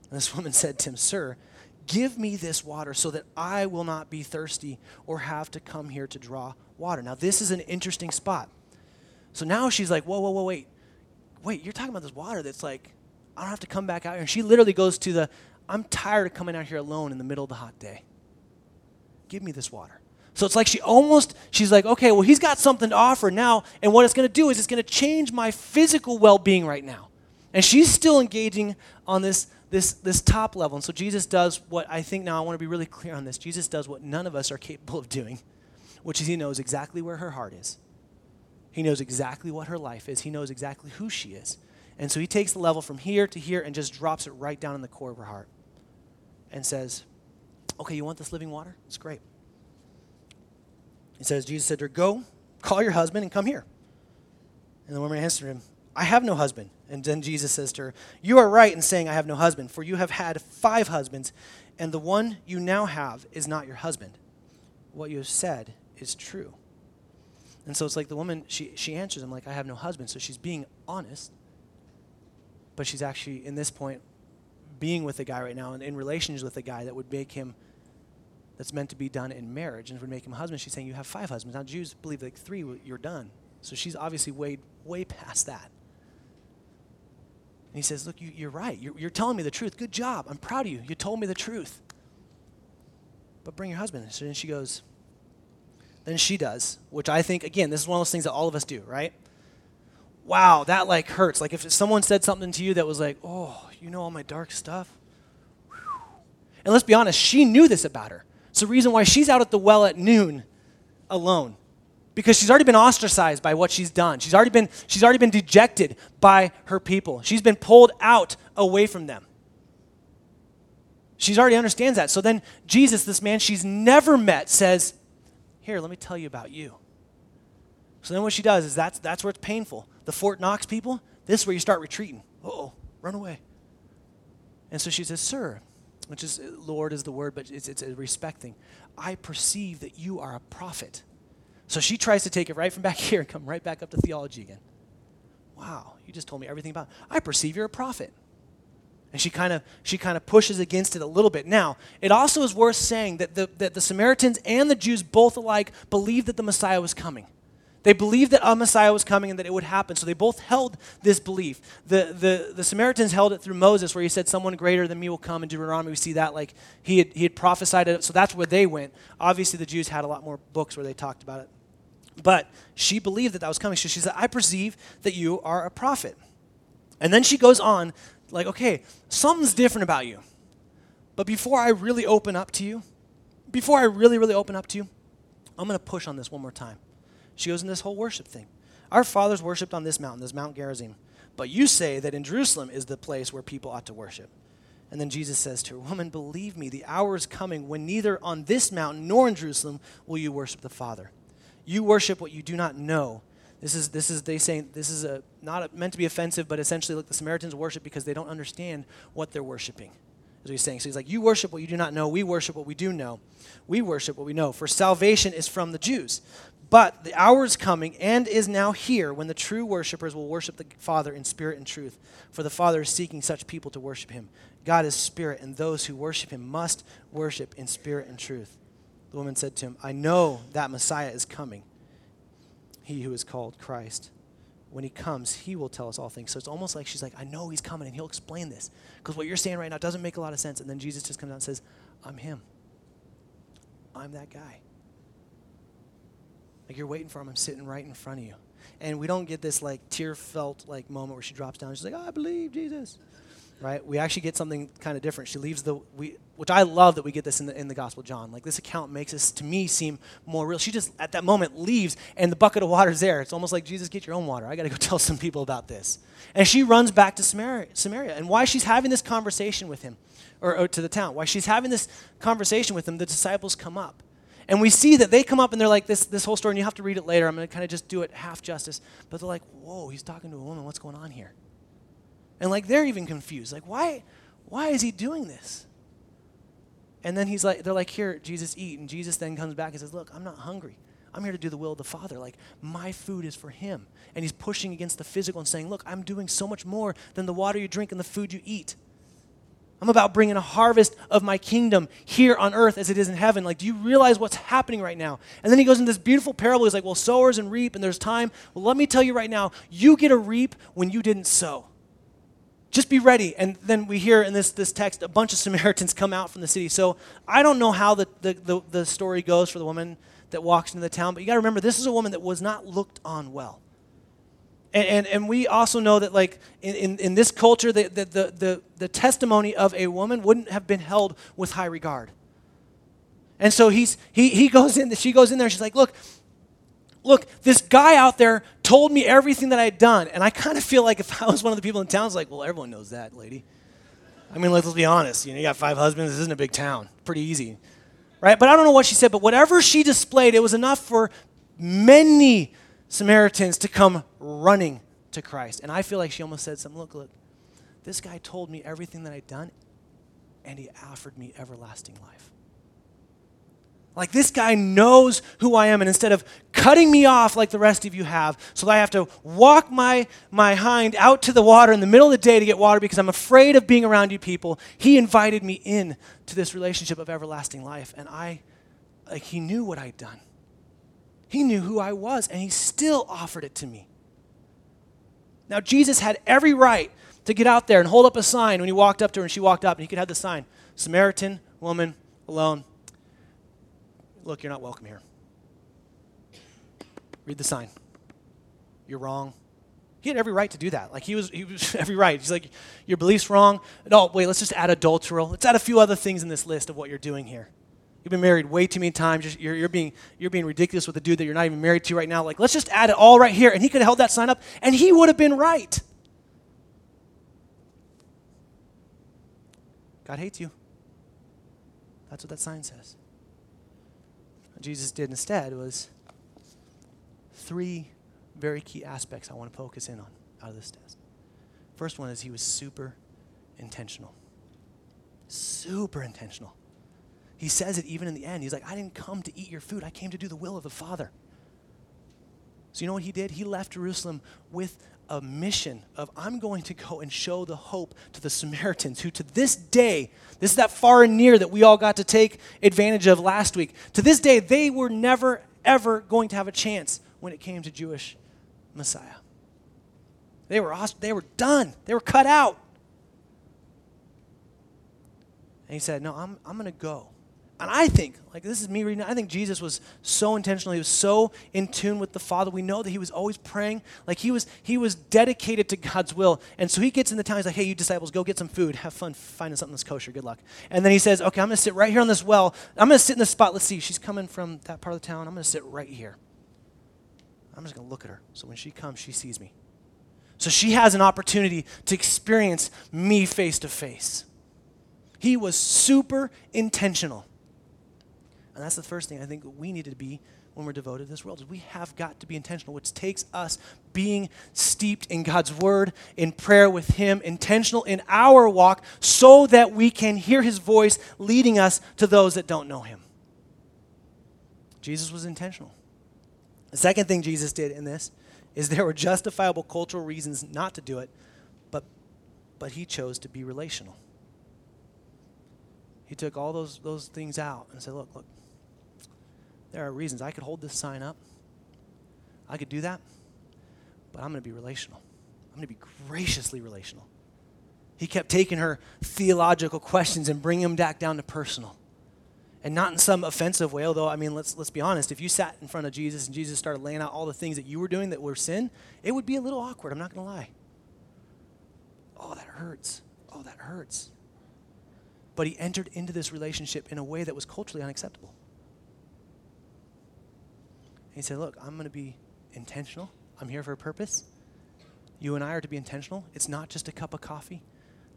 And this woman said to him, Sir, give me this water so that I will not be thirsty or have to come here to draw water. Now, this is an interesting spot. So now she's like, whoa, whoa, whoa, wait. Wait, you're talking about this water that's like, I don't have to come back out here. And she literally goes to the, I'm tired of coming out here alone in the middle of the hot day. Give me this water. So it's like she almost, she's like, okay, well, he's got something to offer now. And what it's going to do is it's going to change my physical well being right now. And she's still engaging on this, this, this top level. And so Jesus does what I think now, I want to be really clear on this. Jesus does what none of us are capable of doing which is he knows exactly where her heart is. He knows exactly what her life is. He knows exactly who she is. And so he takes the level from here to here and just drops it right down in the core of her heart and says, Okay, you want this living water? It's great. He says, Jesus said to her, Go, call your husband and come here. And the woman answered him, I have no husband. And then Jesus says to her, You are right in saying, I have no husband, for you have had five husbands, and the one you now have is not your husband. What you have said is true. And so it's like the woman, she, she answers him like, I have no husband. So she's being honest, but she's actually, in this point, being with a guy right now and in relations with a guy that would make him, that's meant to be done in marriage and would make him a husband. She's saying, You have five husbands. Now, Jews believe like three, you're done. So she's obviously way, way past that. And he says, Look, you, are right. You're, you're telling me the truth. Good job. I'm proud of you. You told me the truth. But bring your husband. So then she goes, Then she does, which I think, again, this is one of those things that all of us do, right? Wow, that like hurts. Like if someone said something to you that was like, oh, you know all my dark stuff. And let's be honest, she knew this about her. It's the reason why she's out at the well at noon alone. Because she's already been ostracized by what she's done. She's already been, she's already been dejected by her people. She's been pulled out away from them. She's already understands that. So then Jesus, this man she's never met, says, here, let me tell you about you. So then what she does is that's, that's where it's painful. The Fort Knox people, this is where you start retreating. oh, run away. And so she says, Sir, which is, uh, Lord is the word, but it's, it's a respect thing. I perceive that you are a prophet. So she tries to take it right from back here and come right back up to theology again. Wow, you just told me everything about. I perceive you're a prophet. And she kind of she kind of pushes against it a little bit. Now, it also is worth saying that the, that the Samaritans and the Jews both alike believed that the Messiah was coming. They believed that a Messiah was coming and that it would happen. So they both held this belief. The, the, the Samaritans held it through Moses, where he said, Someone greater than me will come. In Deuteronomy, we see that. Like he had, he had prophesied it. So that's where they went. Obviously, the Jews had a lot more books where they talked about it. But she believed that that was coming. So she said, I perceive that you are a prophet. And then she goes on, like, okay, something's different about you. But before I really open up to you, before I really, really open up to you, I'm going to push on this one more time. She goes in this whole worship thing. Our fathers worshipped on this mountain, this Mount Gerizim. But you say that in Jerusalem is the place where people ought to worship. And then Jesus says to her, Woman, believe me, the hour is coming when neither on this mountain nor in Jerusalem will you worship the Father. You worship what you do not know. This is, this is they saying, this is a, not a, meant to be offensive, but essentially, like the Samaritans worship because they don't understand what they're worshiping is what he's saying. So he's like, You worship what you do not know. We worship what we do know. We worship what we know. For salvation is from the Jews. But the hour is coming and is now here when the true worshipers will worship the Father in spirit and truth. For the Father is seeking such people to worship him. God is spirit, and those who worship him must worship in spirit and truth. The woman said to him, I know that Messiah is coming, he who is called Christ when he comes, he will tell us all things. So it's almost like she's like, I know he's coming and he'll explain this. Because what you're saying right now doesn't make a lot of sense. And then Jesus just comes out and says, I'm him. I'm that guy. Like you're waiting for him. I'm sitting right in front of you. And we don't get this like tear felt like moment where she drops down. She's like, oh, I believe Jesus right? We actually get something kind of different. She leaves the, we, which I love that we get this in the, in the Gospel John. Like this account makes this, to me, seem more real. She just, at that moment, leaves and the bucket of water is there. It's almost like, Jesus, get your own water. I got to go tell some people about this. And she runs back to Samaria, Samaria. And why she's having this conversation with him, or, or to the town, why she's having this conversation with him, the disciples come up. And we see that they come up and they're like, this, this whole story, and you have to read it later. I'm going to kind of just do it half justice. But they're like, whoa, he's talking to a woman. What's going on here? And like they're even confused. Like, why, why is he doing this? And then he's like, they're like, here, Jesus, eat. And Jesus then comes back and says, Look, I'm not hungry. I'm here to do the will of the Father. Like, my food is for him. And he's pushing against the physical and saying, Look, I'm doing so much more than the water you drink and the food you eat. I'm about bringing a harvest of my kingdom here on earth as it is in heaven. Like, do you realize what's happening right now? And then he goes in this beautiful parable. He's like, Well, sowers and reap, and there's time. Well, let me tell you right now, you get a reap when you didn't sow just be ready. And then we hear in this, this text a bunch of Samaritans come out from the city. So I don't know how the, the, the, the story goes for the woman that walks into the town, but you got to remember this is a woman that was not looked on well. And, and, and we also know that, like, in, in, in this culture, the, the, the, the, testimony of a woman wouldn't have been held with high regard. And so he's, he, he goes in, she goes in there, she's like, Look, look, this guy out there told me everything that I had done. And I kind of feel like if I was one of the people in town, it's like, well, everyone knows that, lady. I mean, let's, let's be honest. You know, you got five husbands. This isn't a big town. Pretty easy. Right? But I don't know what she said, but whatever she displayed, it was enough for many Samaritans to come running to Christ. And I feel like she almost said something look, look, this guy told me everything that I'd done, and he offered me everlasting life. Like this guy knows who I am, and instead of cutting me off like the rest of you have, so that I have to walk my, my hind out to the water in the middle of the day to get water because I'm afraid of being around you people, he invited me in to this relationship of everlasting life. And I, like, he knew what I'd done. He knew who I was, and he still offered it to me. Now, Jesus had every right to get out there and hold up a sign when he walked up to her and she walked up, and he could have the sign Samaritan woman alone Look, you're not welcome here. Read the sign. You're wrong. He had every right to do that. Like he was, he was every right. He's like, your belief's wrong. No, wait, let's just add adulteral. Let's add a few other things in this list of what you're doing here. You've been married way too many times. You're, you're, being, you're being ridiculous with a dude that you're not even married to right now. Like, let's just add it all right here. And he could have held that sign up, and he would have been right. God hates you. That's what that sign says. Jesus did instead was three very key aspects I want to focus in on out of this test. First one is he was super intentional. Super intentional. He says it even in the end. He's like, I didn't come to eat your food, I came to do the will of the Father. So, you know what he did? He left Jerusalem with a mission of I'm going to go and show the hope to the Samaritans who to this day, this is that far and near that we all got to take advantage of last week. To this day, they were never, ever going to have a chance when it came to Jewish Messiah. They were, they were done, they were cut out. And he said, No, I'm, I'm going to go. And I think, like this is me reading, I think Jesus was so intentional. He was so in tune with the Father. We know that he was always praying. Like he was, he was dedicated to God's will. And so he gets in the town. He's like, hey, you disciples, go get some food. Have fun finding something that's kosher. Good luck. And then he says, okay, I'm going to sit right here on this well. I'm going to sit in this spot. Let's see. She's coming from that part of the town. I'm going to sit right here. I'm just going to look at her. So when she comes, she sees me. So she has an opportunity to experience me face to face. He was super intentional. And that's the first thing I think we need to be when we're devoted to this world is we have got to be intentional, which takes us being steeped in God's word, in prayer with Him, intentional in our walk, so that we can hear His voice leading us to those that don't know Him. Jesus was intentional. The second thing Jesus did in this is there were justifiable cultural reasons not to do it, but, but He chose to be relational. He took all those, those things out and said, Look, look, there are reasons. I could hold this sign up, I could do that, but I'm going to be relational. I'm going to be graciously relational. He kept taking her theological questions and bringing them back down to personal. And not in some offensive way, although, I mean, let's, let's be honest. If you sat in front of Jesus and Jesus started laying out all the things that you were doing that were sin, it would be a little awkward. I'm not going to lie. Oh, that hurts. Oh, that hurts. But he entered into this relationship in a way that was culturally unacceptable. He said, Look, I'm going to be intentional. I'm here for a purpose. You and I are to be intentional. It's not just a cup of coffee.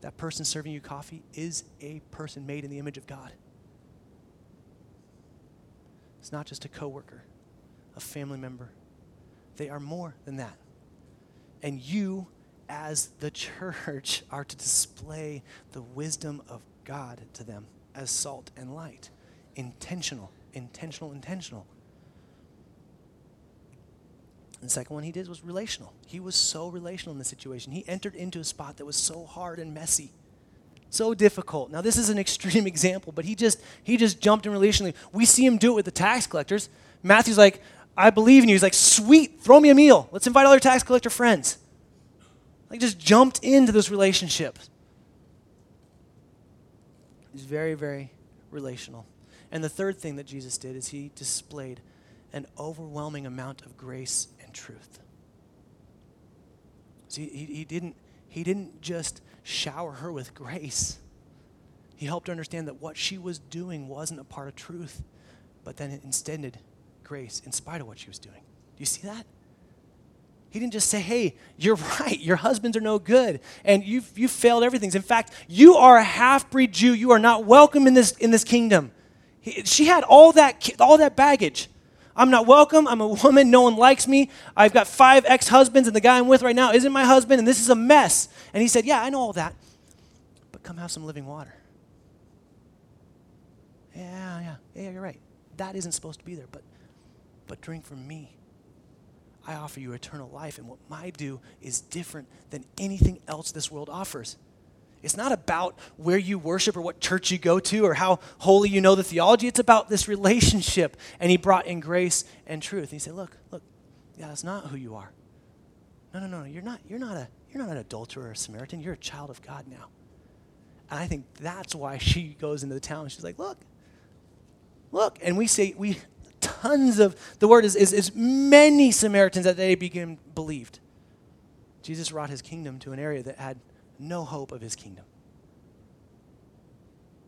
That person serving you coffee is a person made in the image of God. It's not just a coworker, a family member. They are more than that. And you, as the church, are to display the wisdom of God to them as salt and light. Intentional, intentional, intentional. The second one he did was relational. He was so relational in the situation. He entered into a spot that was so hard and messy, so difficult. Now this is an extreme example, but he just he just jumped in relationally. We see him do it with the tax collectors. Matthew's like, "I believe in you." He's like, "Sweet, throw me a meal. Let's invite all your tax collector friends." Like just jumped into this relationship. He's very very relational. And the third thing that Jesus did is he displayed an overwhelming amount of grace truth. See, he, he, didn't, he didn't just shower her with grace. He helped her understand that what she was doing wasn't a part of truth, but then it extended grace in spite of what she was doing. Do you see that? He didn't just say, hey, you're right, your husbands are no good, and you've, you've failed everything. In fact, you are a half breed Jew. You are not welcome in this, in this kingdom. He, she had all that, all that baggage. I'm not welcome. I'm a woman. No one likes me. I've got five ex husbands, and the guy I'm with right now isn't my husband, and this is a mess. And he said, Yeah, I know all that, but come have some living water. Yeah, yeah, yeah, you're right. That isn't supposed to be there, but, but drink from me. I offer you eternal life, and what I do is different than anything else this world offers. It's not about where you worship or what church you go to or how holy you know the theology. It's about this relationship. And he brought in grace and truth. And he said, Look, look, yeah, that's not who you are. No, no, no, you're not, you're not a you're not an adulterer or a Samaritan. You're a child of God now. And I think that's why she goes into the town she's like, Look, look. And we say we tons of the word is, is, is many Samaritans that they begin believed. Jesus brought his kingdom to an area that had no hope of his kingdom.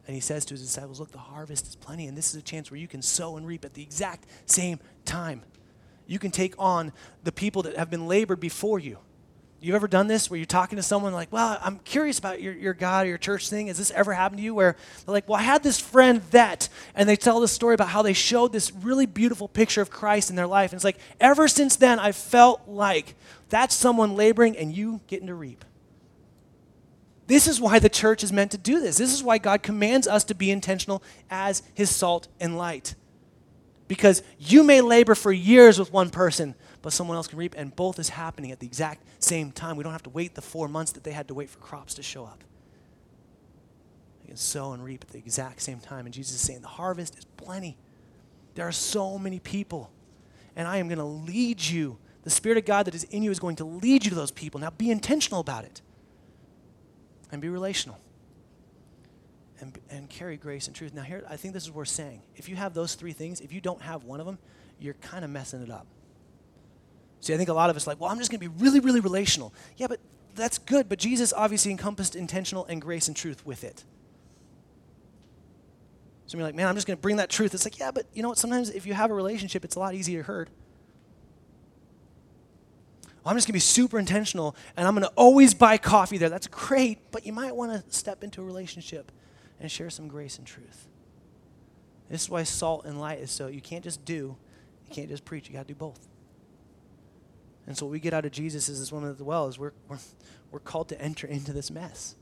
And he says to his disciples, Look, the harvest is plenty, and this is a chance where you can sow and reap at the exact same time. You can take on the people that have been labored before you. You've ever done this where you're talking to someone like, Well, I'm curious about your, your God or your church thing. Has this ever happened to you? Where they're like, Well, I had this friend that, and they tell the story about how they showed this really beautiful picture of Christ in their life. And it's like, ever since then, I felt like that's someone laboring and you getting to reap. This is why the church is meant to do this. This is why God commands us to be intentional as his salt and light. Because you may labor for years with one person, but someone else can reap, and both is happening at the exact same time. We don't have to wait the four months that they had to wait for crops to show up. They can sow and reap at the exact same time. And Jesus is saying the harvest is plenty. There are so many people and I am going to lead you. The Spirit of God that is in you is going to lead you to those people. Now be intentional about it and be relational and, and carry grace and truth. Now, here, I think this is worth saying. If you have those three things, if you don't have one of them, you're kind of messing it up. See, I think a lot of us like, well, I'm just going to be really, really relational. Yeah, but that's good, but Jesus obviously encompassed intentional and grace and truth with it. So you're like, man, I'm just going to bring that truth. It's like, yeah, but you know what? Sometimes if you have a relationship, it's a lot easier to hurt. I'm just going to be super intentional and I'm going to always buy coffee there. That's great, but you might want to step into a relationship and share some grace and truth. This is why salt and light is so, you can't just do, you can't just preach, you got to do both. And so what we get out of Jesus is this woman at the well is we're, we're, we're called to enter into this mess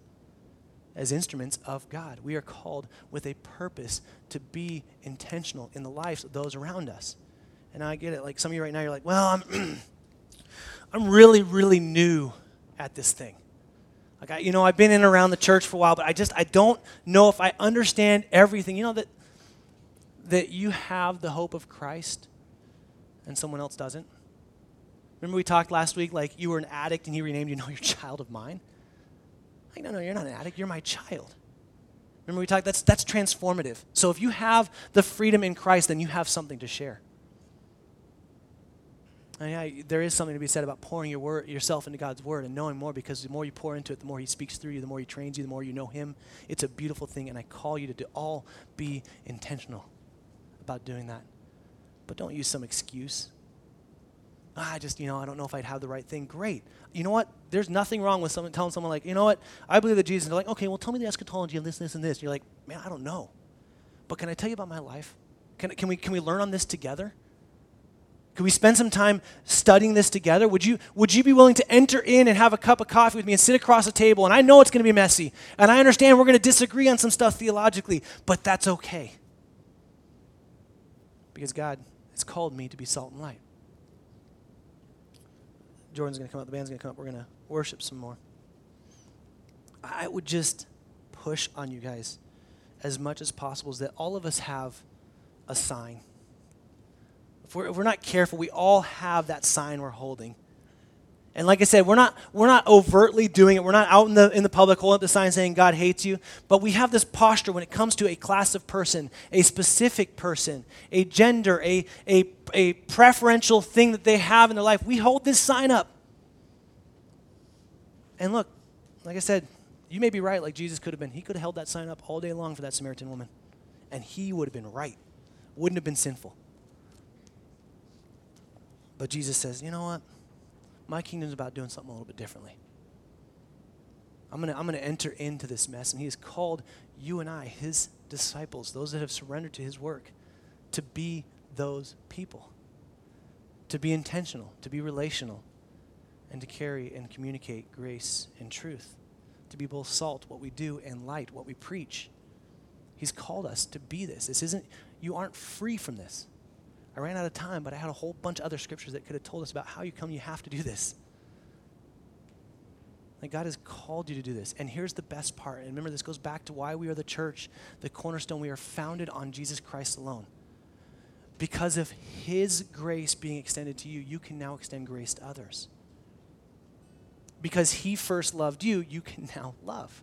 as instruments of God. We are called with a purpose to be intentional in the lives of those around us. And I get it. Like some of you right now, you're like, well, I'm, I'm really, really new at this thing. Like, I, you know, I've been in around the church for a while, but I just, I don't know if I understand everything. You know, that, that you have the hope of Christ and someone else doesn't? Remember we talked last week like you were an addict and he renamed you, no, you're a child of mine? Like, no, no, you're not an addict, you're my child. Remember we talked, that's, that's transformative. So if you have the freedom in Christ, then you have something to share. And yeah, there is something to be said about pouring your word, yourself into God's word and knowing more because the more you pour into it, the more He speaks through you, the more He trains you, the more you know Him. It's a beautiful thing, and I call you to do, all be intentional about doing that. But don't use some excuse ah, I just, you know, I don't know if I'd have the right thing. Great. You know what? There's nothing wrong with someone telling someone like, you know what? I believe that Jesus. They're like, okay, well, tell me the eschatology of this, this, and this. You're like, man, I don't know. But can I tell you about my life? Can, can, we, can we learn on this together? Could we spend some time studying this together? Would you, would you be willing to enter in and have a cup of coffee with me and sit across the table? And I know it's going to be messy. And I understand we're going to disagree on some stuff theologically, but that's okay. Because God has called me to be salt and light. Jordan's going to come up, the band's going to come up, we're going to worship some more. I would just push on you guys as much as possible is that all of us have a sign. If we're, if we're not careful, we all have that sign we're holding. And like I said, we're not, we're not overtly doing it. We're not out in the, in the public holding up the sign saying God hates you. But we have this posture when it comes to a class of person, a specific person, a gender, a, a, a preferential thing that they have in their life. We hold this sign up. And look, like I said, you may be right, like Jesus could have been. He could have held that sign up all day long for that Samaritan woman. And he would have been right, wouldn't have been sinful. But Jesus says, you know what? My kingdom's about doing something a little bit differently. I'm going to I'm going to enter into this mess. And he has called you and I, his disciples, those that have surrendered to his work, to be those people, to be intentional, to be relational, and to carry and communicate grace and truth, to be both salt, what we do, and light, what we preach. He's called us to be this. This isn't, you aren't free from this. I ran out of time, but I had a whole bunch of other scriptures that could have told us about how you come you have to do this. Like God has called you to do this. And here's the best part. And remember, this goes back to why we are the church, the cornerstone. We are founded on Jesus Christ alone. Because of His grace being extended to you, you can now extend grace to others. Because He first loved you, you can now love.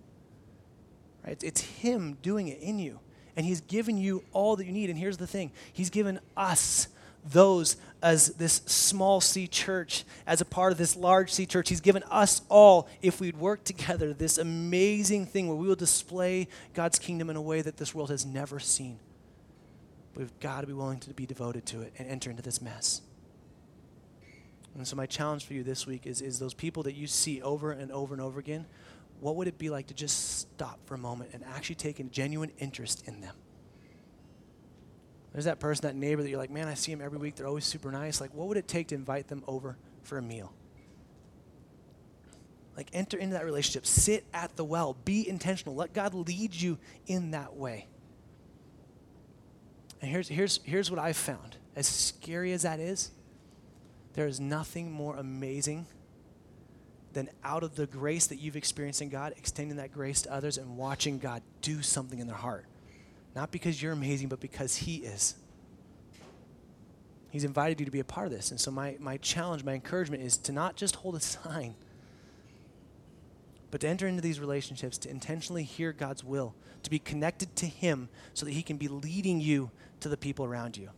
Right? It's Him doing it in you and He's given you all that you need. And here's the thing He's given us those as this small c church, as a part of this large c church. He's given us all, if we'd work together, this amazing thing where we will display God's kingdom in a way that this world has never seen. We've got to be willing to be devoted to it and enter into this mess. And so, my challenge for you this week is, is those people that you see over and over and over again what would it be like to just stop for a moment and actually take a genuine interest in them? There's that person, that neighbor that you're like, man, I see them every week. They're always super nice. Like, what would it take to invite them over for a meal? Like, enter into that relationship. Sit at the well. Be intentional. Let God lead you in that way. And here's, here's, here's what I've found as scary as that is, there is nothing more amazing then out of the grace that you've experienced in God, extending that grace to others and watching God do something in their heart. Not because you're amazing, but because He is. He's invited you to be a part of this. And so, my, my challenge, my encouragement is to not just hold a sign, but to enter into these relationships, to intentionally hear God's will, to be connected to Him so that He can be leading you to the people around you.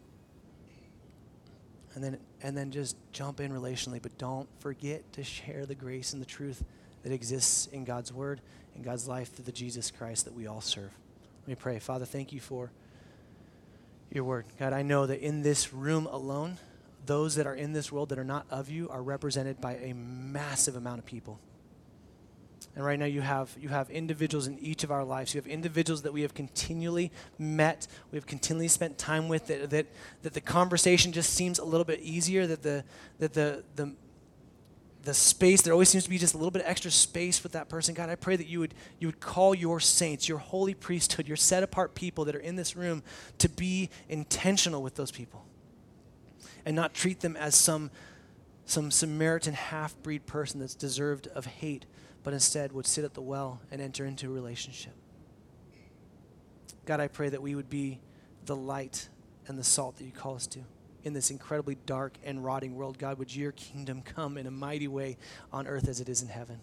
And then, and then just jump in relationally, but don't forget to share the grace and the truth that exists in God's Word and God's life through the Jesus Christ that we all serve. Let me pray. Father, thank you for your word. God, I know that in this room alone, those that are in this world that are not of you are represented by a massive amount of people. And right now you have you have individuals in each of our lives. You have individuals that we have continually met, we have continually spent time with that that, that the conversation just seems a little bit easier, that the that the the the space there always seems to be just a little bit of extra space with that person god i pray that you would you would call your saints your holy priesthood your set apart people that are in this room to be intentional with those people and not treat them as some some samaritan half-breed person that's deserved of hate but instead would sit at the well and enter into a relationship god i pray that we would be the light and the salt that you call us to in this incredibly dark and rotting world. God, would your kingdom come in a mighty way on earth as it is in heaven?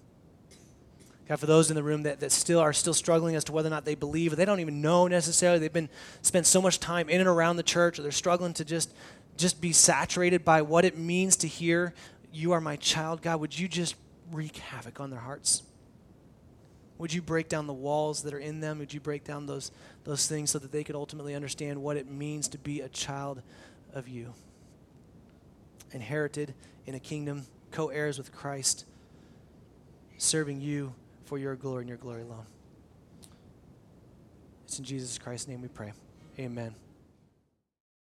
God, for those in the room that, that still are still struggling as to whether or not they believe, or they don't even know necessarily, they've been spent so much time in and around the church, or they're struggling to just just be saturated by what it means to hear, You are my child. God, would you just wreak havoc on their hearts? Would you break down the walls that are in them? Would you break down those, those things so that they could ultimately understand what it means to be a child of you. Inherited in a kingdom, co heirs with Christ, serving you for your glory and your glory alone. It's in Jesus Christ's name we pray. Amen.